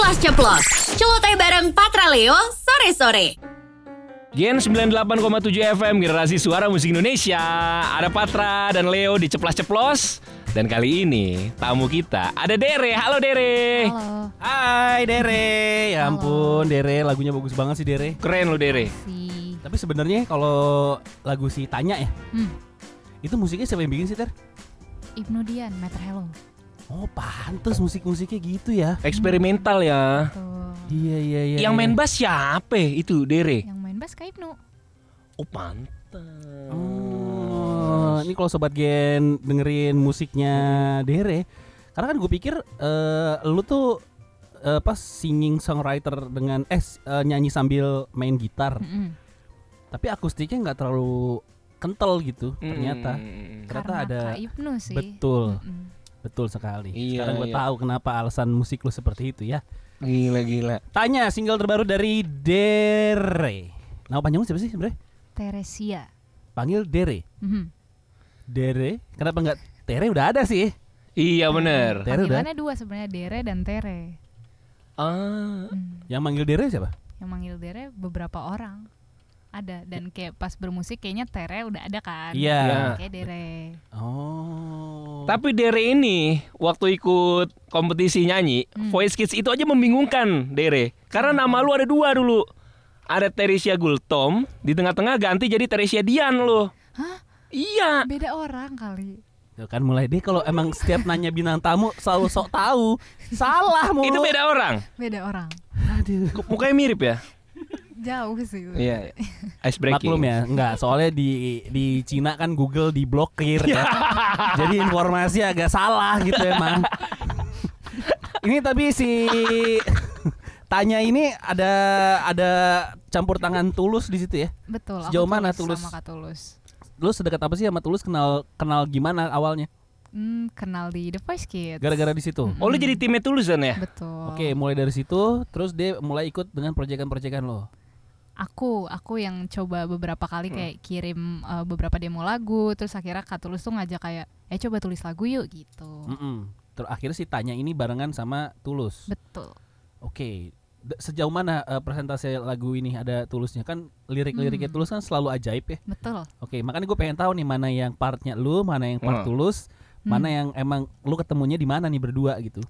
Ceplos ceplos. Celoteh bareng Patra Leo sore-sore. Gen 98,7 FM Generasi Suara Musik Indonesia Ada Patra dan Leo di Ceplas Ceplos Dan kali ini tamu kita ada Dere Halo Dere Halo. Hai Dere, ya ampun Dere lagunya bagus banget sih Dere. Keren lo Dere Si Tapi sebenarnya kalau lagu si Tanya ya, hmm, itu musiknya siapa yang bikin sih Ter? Ibnu Dian, Meter Hello. Oh pantes musik-musiknya gitu ya. Eksperimental ya Tuh. Iya iya iya. Yang iya. main bass siapa itu Dere? Yang main bass Kak Ibnu. Oh pantes Oh, ini kalau sobat Gen dengerin musiknya Dere, karena kan gue pikir eh, lu tuh eh, pas singing songwriter dengan eh eh, nyanyi sambil main gitar, Mm-mm. tapi akustiknya nggak terlalu kental gitu Hmm. ternyata. Ternyata Karena ada Kak Ibnu sih. betul. Mm-mm. Betul sekali. Iya, Sekarang gue iya. tahu kenapa alasan musik lu seperti itu ya. Gila gila Tanya single terbaru dari Dere. Nama panjang lu siapa sih sebenarnya? Teresia. Panggil Dere. Mhm. Dere. Kenapa nggak Tere udah ada sih? Iya bener Tere udah. Dua sebenarnya Dere dan Tere. Ah, Hmm. Yang manggil Dere siapa? Yang manggil Dere beberapa orang. Ada dan kayak pas bermusik kayaknya Tere udah ada kan. Iya. Iya. Kayak Dere. Oh. Tapi Dere ini Waktu ikut kompetisi nyanyi Hmm. Voice Kids itu aja membingungkan Dere Karena nama lu ada dua dulu Ada Teresia Gultom Di tengah-tengah ganti jadi Teresia Dian lo Hah? Iya Beda orang kali. Tuh kan mulai deh kalau emang setiap nanya bintang tamu selalu sok tahu. Salah mulu. Itu beda orang Beda orang. Aduh. Mukanya mirip ya Jauh sih. Iya Ice breaking Maklum ya, enggak soalnya di di Cina kan Google diblokir ya. Jadi informasi agak salah gitu emang. ini tapi si Tanya ini ada ada campur tangan tulus di situ ya. Betul. aku Sejauh mana Tulus? Sama Kak Tulus. Lu sedekat apa sih sama Tulus kenal kenal gimana awalnya? Hmm, kenal di The Voice Kids. Gara-gara di situ. Oh lu jadi timnya Tulusan ya Betul. Oke, mulai dari situ terus dia mulai ikut dengan proyekan-proyekan lo. Aku, aku yang coba beberapa Hmm. kali kayak kirim uh, beberapa demo lagu, terus akhirnya Kak Tulus tuh ngajak kayak, eh coba tulis lagu yuk gitu. Mm-mm. Terus akhirnya si Tanya ini barengan sama Tulus. Betul. Oke. D- Sejauh mana eh, presentasi lagu ini ada tulusnya kan lirik-liriknya Hmm. tulus kan selalu ajaib ya. Betul. Oke, makanya gue pengen tahu nih mana yang partnya lu, mana yang part Hmm. tulus, Hmm. mana yang emang lu ketemunya di mana nih berdua gitu.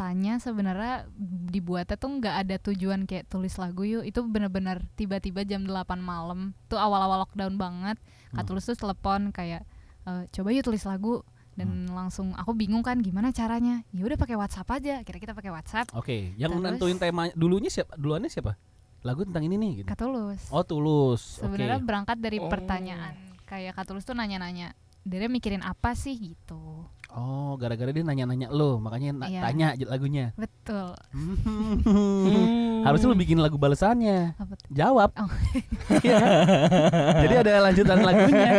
Tanya sebenarnya dibuatnya tuh nggak ada tujuan kayak tulis lagu yuk. Itu bener-bener tiba-tiba jam 8 malam. Tuh awal-awal lockdown banget. Kak Hmm. Tulus tuh telepon kayak, "Eh, coba yuk tulis lagu. Dan Hmm. langsung aku bingung kan gimana caranya. Ya udah pakai WhatsApp aja. Kira kita pakai WhatsApp. Oke, yang Terus? nentuin tema dulunya siapa? Duluannya siapa? Lagu tentang ini nih gitu. Kak Tulus. Oh, tulus. Oke. Sebenarnya berangkat dari Oh. pertanyaan kayak Kak Tulus tuh nanya-nanya, Dere mikirin apa sih gitu. Oh, gara-gara dia nanya-nanya lo, makanya na- Iya. tanya aja lagunya. Betul. Hmm. Harusnya lu bikin lagu balasannya. Apa tuh? Jawab. Oh. Iya. Jadi ada lanjutan lagunya.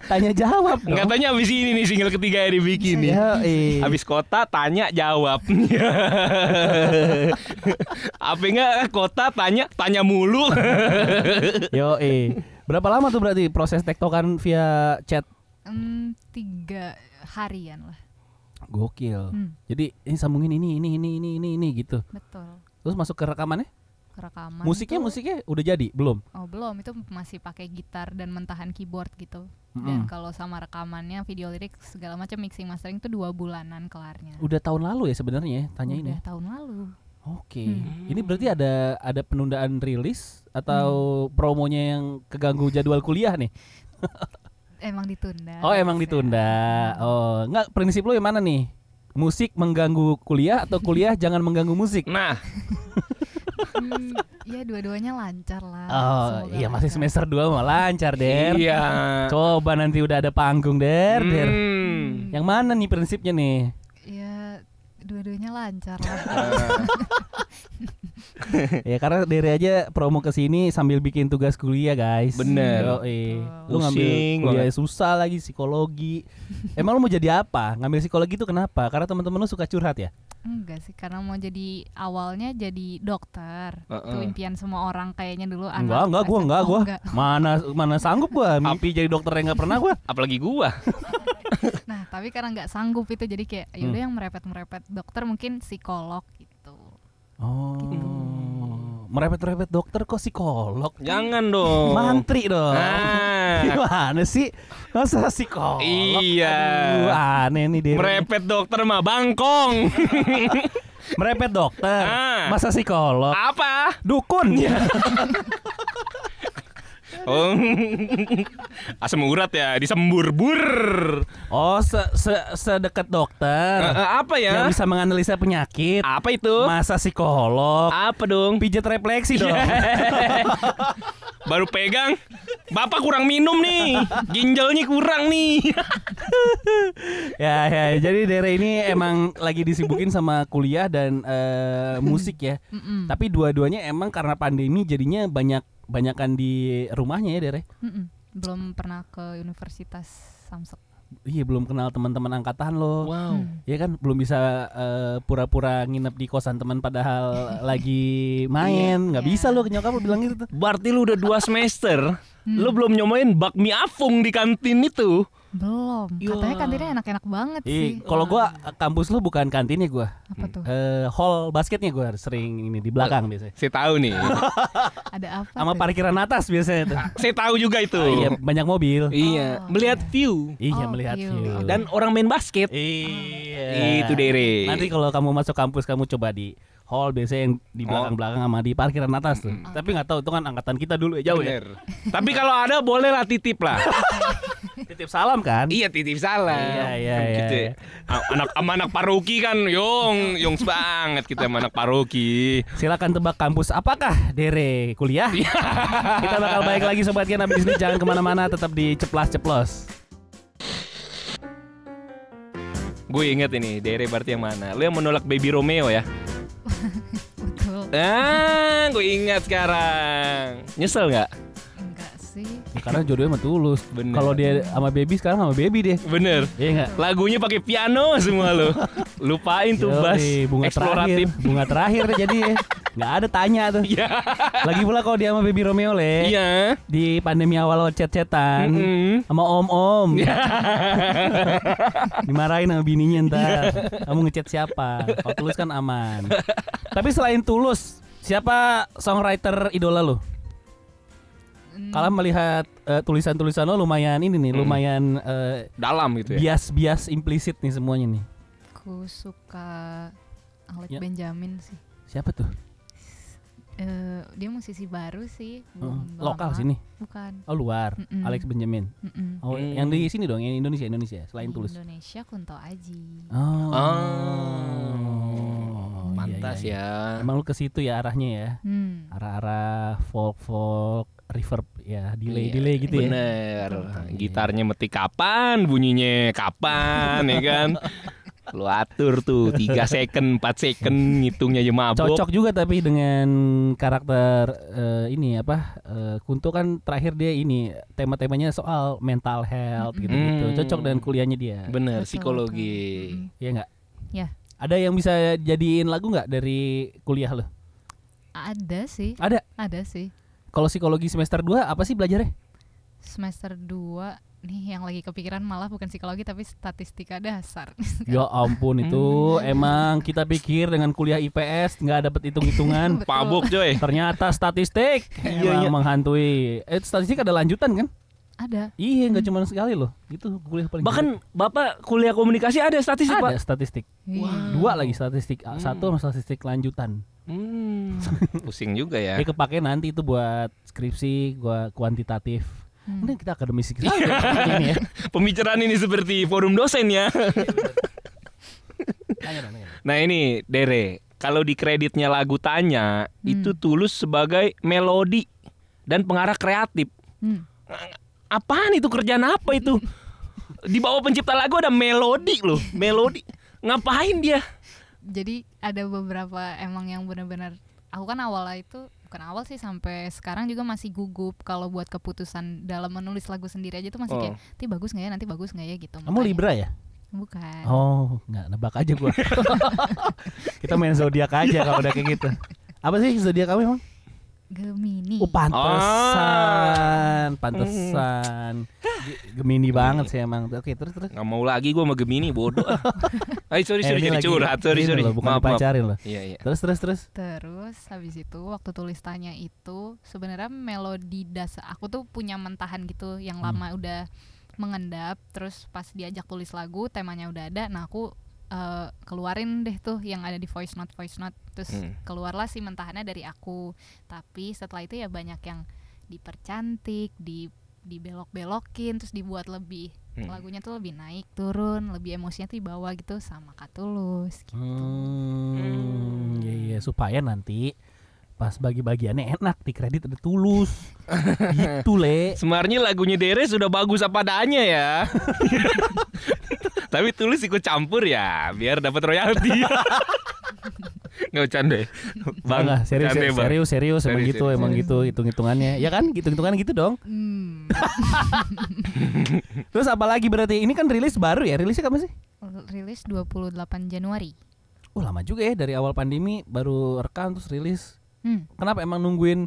Tanya jawab dong. Katanya abis ini nih single ketiga yang dibikin nih Ya, eh. Habis kota tanya jawab. Apa enggak kota tanya tanya mulu. Yo, eh. Berapa lama tuh berarti proses tektokan via chat? Hmm, tiga harian lah. Gokil. Hmm, Jadi ini sambungin ini ini ini ini ini ini gitu. betul. Terus masuk ke rekamannya? Kerekaman. musiknya tuh- musiknya udah jadi belum? Oh belum, itu masih pakai gitar dan mentahan keyboard gitu. Mm-mm. Dan kalau sama rekamannya, video lirik segala macam mixing mastering tuh dua bulanan kelarnya. Udah tahun lalu ya sebenarnya ya, tanya ini. Udah tahun lalu. Oke. Hmm. Ini berarti ada ada penundaan rilis atau promonya yang keganggu jadwal kuliah nih? Emang ditunda. Oh, emang ditunda. Oh, enggak prinsip lu yang mana nih? Musik mengganggu kuliah atau kuliah jangan mengganggu musik? Nah, Hmm, ya dua-duanya lancar lah. Oh, Semoga iya masih lancar. semester 2 mah lancar, Der. iya. Coba nanti udah ada panggung, Der, Der. Hmm. Yang mana nih prinsipnya nih? Ya dua-duanya lancar lah. ya karena Dere aja promo ke sini sambil bikin tugas kuliah, guys. Bener. Yoi. Betul. Lu ngambil kuliah banget. susah lagi psikologi. Emang lu mau jadi apa? Ngambil psikologi itu kenapa? Karena teman-teman lu suka curhat ya? Enggak sih, karena mau jadi awalnya jadi dokter. Itu Heeh. impian semua orang kayaknya dulu. Enggak, anak enggak, gua enggak, Oh, gua. enggak. Mana mana sanggup gua mimpi jadi dokter yang enggak pernah gua. Apalagi gua. Nah, tapi karena nggak sanggup itu jadi kayak yaudah Hmm. yang merepet-merepet dokter mungkin psikolog gitu. Oh. Merepet-repet dokter kok psikolog? Jangan dong. Mantri dong. Ah. Gimana sih? Masa psikolog? Iya. Aduh, aneh nih dia. Merepet dokter mah bangkong. Merepet dokter. Ah. Masa psikolog? Apa? Dukun. Oh. Asam urat ya, disembur-bur. Oh, se se sedekat dokter. Eh, eh, apa ya? Yang bisa menganalisa penyakit. Apa itu? Masa psikolog? Apa dong? Pijat refleksi dong. Baru pegang. Bapak kurang minum nih. Ginjalnya kurang nih. ya ya jadi Dere ini emang lagi disibukin sama kuliah dan eh, musik ya Mm-mm. tapi dua-duanya emang karena pandemi jadinya banyak banyakan di rumahnya ya Dere Mm-mm. belum pernah ke Universitas Samsek iya belum kenal teman-teman angkatan lo Wow. ya kan belum bisa eh, pura-pura nginep di kosan teman padahal lagi main nggak Iya. bisa lo nyokap lo bilang gitu Berarti lu udah dua semester. Lu belum nyobain bakmi afung di kantin itu. Belum katanya kantinnya enak-enak banget Ih, sih kalau gua kampus lo bukan kantinnya gua apa tuh eh hall basketnya gua sering ini di belakang biasanya Saya tahu nih. ada apa sama tuh? parkiran atas biasanya tuh Saya tahu juga itu. iya banyak mobil Iya, Oh, melihat view Iya Oh, melihat view. view. dan orang main basket. iya. Itu Dere. Nanti kalau kamu masuk kampus kamu coba di hall biasanya yang di belakang-belakang sama di parkiran atas tuh. Tapi nggak tahu itu kan angkatan kita dulu ya jauh ya. Bener. Tapi kalau ada boleh lah titip lah. Titip salam kan? iya titip salam. Iya, iya, Gitu iya, ya. A- Anak sama anak paroki kan, yong, yong banget kita sama anak paroki. Silakan tebak kampus apakah Dere kuliah? kita bakal baik lagi sobat Kian abis ini jangan ke mana-mana tetap di ceplas ceplos. Gue inget ini, Dere berarti yang mana? Lu yang menolak Baby Romeo ya? Ah, gue ingat sekarang. Nyesel nggak? enggak sih Ya, karena jodohnya mah tulus. Bener. Kalau dia sama baby sekarang sama baby dia. Bener. Iya enggak? Lagunya pakai piano semua lo. Lupain tuh bass Yoi, bunga eksploratif. terakhir, bunga terakhir deh jadi nggak ada tanya tuh. Iya. Lagi pula kalau dia sama baby Romeo le. Iya. di pandemi awal chat-chatan Mm-mm. sama om-om dimarahin sama bininya ntar kamu ngechat siapa kalau tulus kan aman tapi selain tulus siapa songwriter idola lo Hmm, kalau melihat eh, tulisan-tulisan lo lumayan ini nih Mm. lumayan eh, Dalam gitu ya. bias-bias implisit nih semuanya nih aku suka Alec Ya. Benjamin sih siapa tuh Eh, dia musisi baru sih belum lokal lama. sini bukan oh luar Mm-mm. Alex Benjamin Mm-mm. oh Hmm. yang di sini dong yang Indonesia Indonesia selain Di tulus Indonesia Kunto Aji oh, Oh, Iya, pantas iya, iya. ya. Emang lu ke situ ya arahnya ya. hmm. Arah-arah folk folk reverb ya, delay Iya, delay gitu ya. Bener. Gitarnya meti kapan, bunyinya kapan, ya kan? Lu atur tuh 3 second, 4 second ngitungnya aja mabok. Cocok juga tapi dengan karakter eh, ini apa? eh, Kunto kan terakhir dia ini tema-temanya soal mental health gitu-gitu. Hmm. Cocok dengan kuliahnya dia. Bener, Betul, psikologi. Iya nggak? Ya. Ada yang bisa jadiin lagu nggak dari kuliah lo? ada sih Ada. ada sih Kalau psikologi semester 2 apa sih belajarnya? semester 2 nih yang lagi kepikiran malah bukan psikologi tapi statistika dasar Ya ampun itu emang kita pikir dengan kuliah IPS nggak dapet hitung-hitungan. Mabuk coy. Ternyata statistik Iya, emang menghantui. Eh statistik ada lanjutan kan? ada Iya nggak cuma sekali loh. Itu kuliah paling Bahkan Bapak kuliah komunikasi ada statistik, ada Pak. statistik. Iya. Dua lagi statistik. Ah, Satu sama statistik lanjutan. Hmm. Pusing juga ya. Eh kepake nanti itu buat skripsi, gua kuantitatif. Hmm. Ini kita akademisik sekali ya, ini ya. Pembicaraan ini seperti forum dosen ya. Nah ini Dere, kalau di kreditnya lagu Tanya itu tulus sebagai melodi dan pengarah kreatif. Hmm. Apaan itu kerjaan apa itu? Di bawah pencipta lagu ada melodi loh, melodi. Ngapain dia? jadi ada beberapa emang yang benar-benar aku kan awalnya itu bukan awal sih sampai sekarang juga masih gugup kalau buat keputusan dalam menulis lagu sendiri aja tuh masih Oh. kayak nanti bagus nggak ya nanti bagus nggak ya gitu Kamu Makanya- Libra ya? bukan Oh, nggak nebak aja gua. Kita main zodiak aja kalau udah kayak gitu. Apa sih zodiak kamu emang? Gemini. Oh pantesan, pantesan. Ge- Gemini banget sih emang. Oke terus terus. Nggak mau lagi gue sama Gemini bodoh. Ay sorry Eh, sorry jadi lagi- curhat sorry sorry. loh, bukan maaf maaf. dipacarin loh. Iya iya. Terus terus terus. Terus habis itu waktu tulis tanya itu sebenarnya melodi dasar aku tuh punya mentahan gitu yang Hmm. lama udah mengendap terus pas diajak tulis lagu temanya udah ada nah aku eh, keluarin deh tuh yang ada di voice note voice note terus Hmm. keluarlah si mentahannya dari aku tapi setelah itu ya banyak yang dipercantik di dibelok-belokin terus dibuat lebih Hmm. lagunya tuh lebih naik turun lebih emosinya tuh dibawa gitu sama Katulus gitu. Hmm, iya iya supaya nanti pas bagi-bagiannya enak di kredit ada tulus. gitu le. Sebenarnya lagunya Dere sudah bagus apa adanya ya. Tapi tulis ikut campur ya, biar dapat royalti. Nggak bercanda. ya? Bang, Enggak, serius, bercanda, Bang. serius, serius, emang Serius, gitu, serius. emang gitu hitung-hitungannya. Ya kan, hitung-hitungan gitu dong. Hmm. Terus apa lagi berarti? Ini kan rilis baru ya? Rilisnya kapan sih? rilis 28 Januari. Oh lama juga ya dari awal pandemi baru rekam terus rilis. Hmm. Kenapa emang nungguin?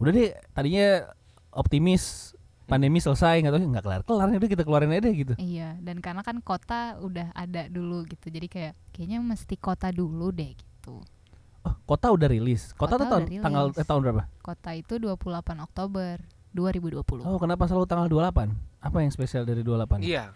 Udah deh, tadinya optimis pandemi selesai nggak tahu nggak kelar kelar udah kita keluarin aja deh gitu. Iya, dan karena kan kota udah ada dulu gitu. Jadi kayak kayaknya mesti kota dulu deh gitu. Oh, kota udah rilis. Kota, Kota tuh tahun udah rilis. tanggal eh, tahun berapa? Kota itu 28 Oktober 2020. Oh, kenapa selalu tanggal 28? Apa yang spesial dari 28? Iya.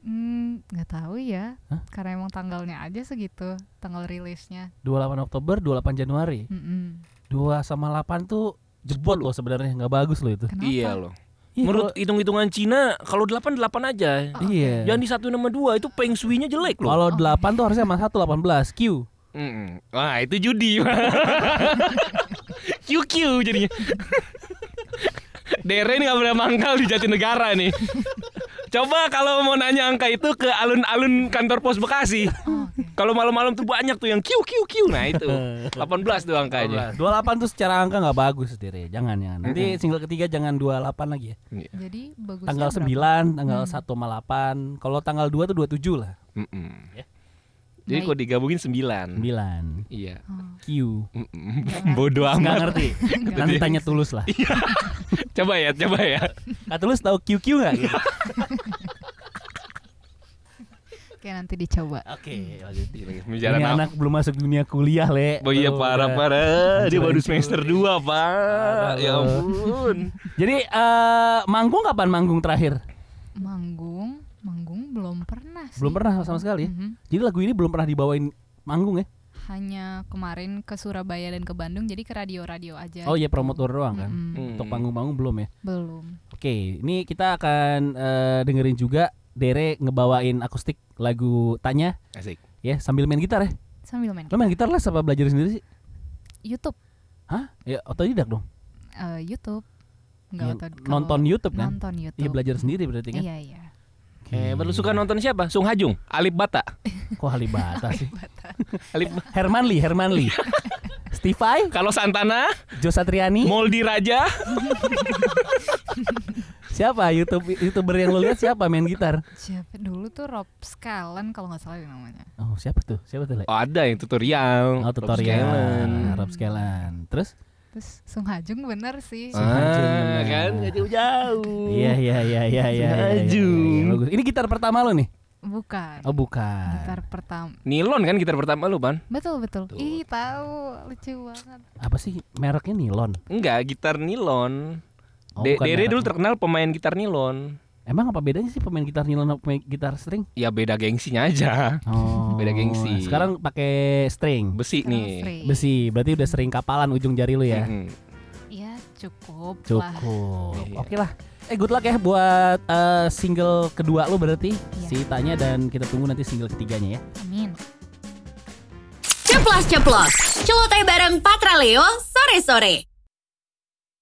Hmm, nggak tahu ya. Hah? Karena emang tanggalnya aja segitu, tanggal rilisnya. 28 Oktober, 28 Januari. Mm-mm. 2 sama 8 tuh jebot loh sebenarnya, nggak bagus loh itu. Kenapa? Iya loh. Iya, Menurut kalau- hitung-hitungan Cina, kalau 8 8 aja. Oh, Iya. Jangan di satu nama dua itu peng shui-nya jelek loh. Kalau 8 tuh harusnya sama 1 18 Q. Mm-mm. Wah, itu judi. QQ jadinya. Dere ini gak pernah mangkal di Jatinegara nih. Coba kalau mau nanya angka itu ke alun-alun kantor pos Bekasi. Oh, oke. Kalau malam-malam tuh banyak tuh yang Q Q Q. Nah itu 18 tuh angkanya. 28 tuh secara angka nggak bagus Dire. Jangan jangan. Nanti single ketiga jangan 28 lagi ya. Jadi bagusnya Tanggal berapa? 9, tanggal 1 sama 8. Kalau tanggal 2 tuh 27 lah. Mm-mm. Jadi kalau digabungin 9. 9. Iya. Oh. Q. Bodoh Nggak amat. ngerti. Nanti tanya tulus lah. Coba ya, coba ya. Kak tulus tahu QQ nggak? Gitu. Oke, nanti dicoba. Oke, Bicara Ini anak belum masuk dunia kuliah, Le. Oh iya Baru parah parah. Dia baru semester 2, Pak. Ya ampun. Jadi eh manggung kapan manggung terakhir? Pernah sih. Belum pernah sama sekali. ya? Mhm. Jadi lagu ini belum pernah dibawain manggung ya? Hanya kemarin ke Surabaya dan ke Bandung, jadi ke radio-radio aja. Oh iya gitu. promotor doang kan. Mm-mm. Hmm. Untuk panggung-panggung belum ya? Belum. Oke, ini kita akan eh, dengerin juga Dere ngebawain akustik lagu Tanya Asik. ya sambil main gitar ya. Sambil main Lo main gitar les apa belajar sendiri sih? YouTube. Hah? Ya otodidak dong. Eh, YouTube. Enggak kalau nonton YouTube kan? Nonton YouTube. Iya belajar sendiri berarti kan? Iya, iya. Eh, baru suka nonton siapa? Sung Hajung, Alip Bata. Kok Halibata sih? Alip Herman Lee, Herman Lee. Stevie, kalau Santana, Jo Satriani, Moldi Raja, siapa YouTube youtuber yang lo lihat siapa main gitar? Siapa dulu tuh Rob Scallon kalau nggak salah namanya. Oh siapa tuh? Siapa tuh? Oh, ada yang tutorial. Oh Rob tutorial Scallon. Rob Scalan. Terus? Terus Sung Hajung bener sih. Sung Hajung, Ah, benar. kan nggak jauh-jauh. Iya iya iya iya iya. iya, iya, Hajung. iya, bagus. Ini gitar pertama lo nih? Bukan. Oh bukan. Gitar pertama. Nilon kan gitar pertama lu, Pan? Betul betul. Tuh. Ih tahu lucu banget. Apa sih mereknya nilon? Enggak, gitar nilon. Oh, De- bukan Dere merek. dulu terkenal pemain gitar nilon. Emang apa bedanya sih pemain gitar nilon sama pemain gitar string? Ya beda gengsinya aja. Oh. Beda gengsi. Sekarang pakai string. Besi nih. Free. Besi, berarti udah sering kapalan ujung jari lu ya. Iya cukup, lah. Cukup. Iya. Oke lah. Eh good luck ya buat eh, single kedua lu berarti Iya. si Tanya dan kita tunggu nanti single ketiganya ya. Amin. Ceplos ceplos. Celoteh bareng Patra Leo sore-sore.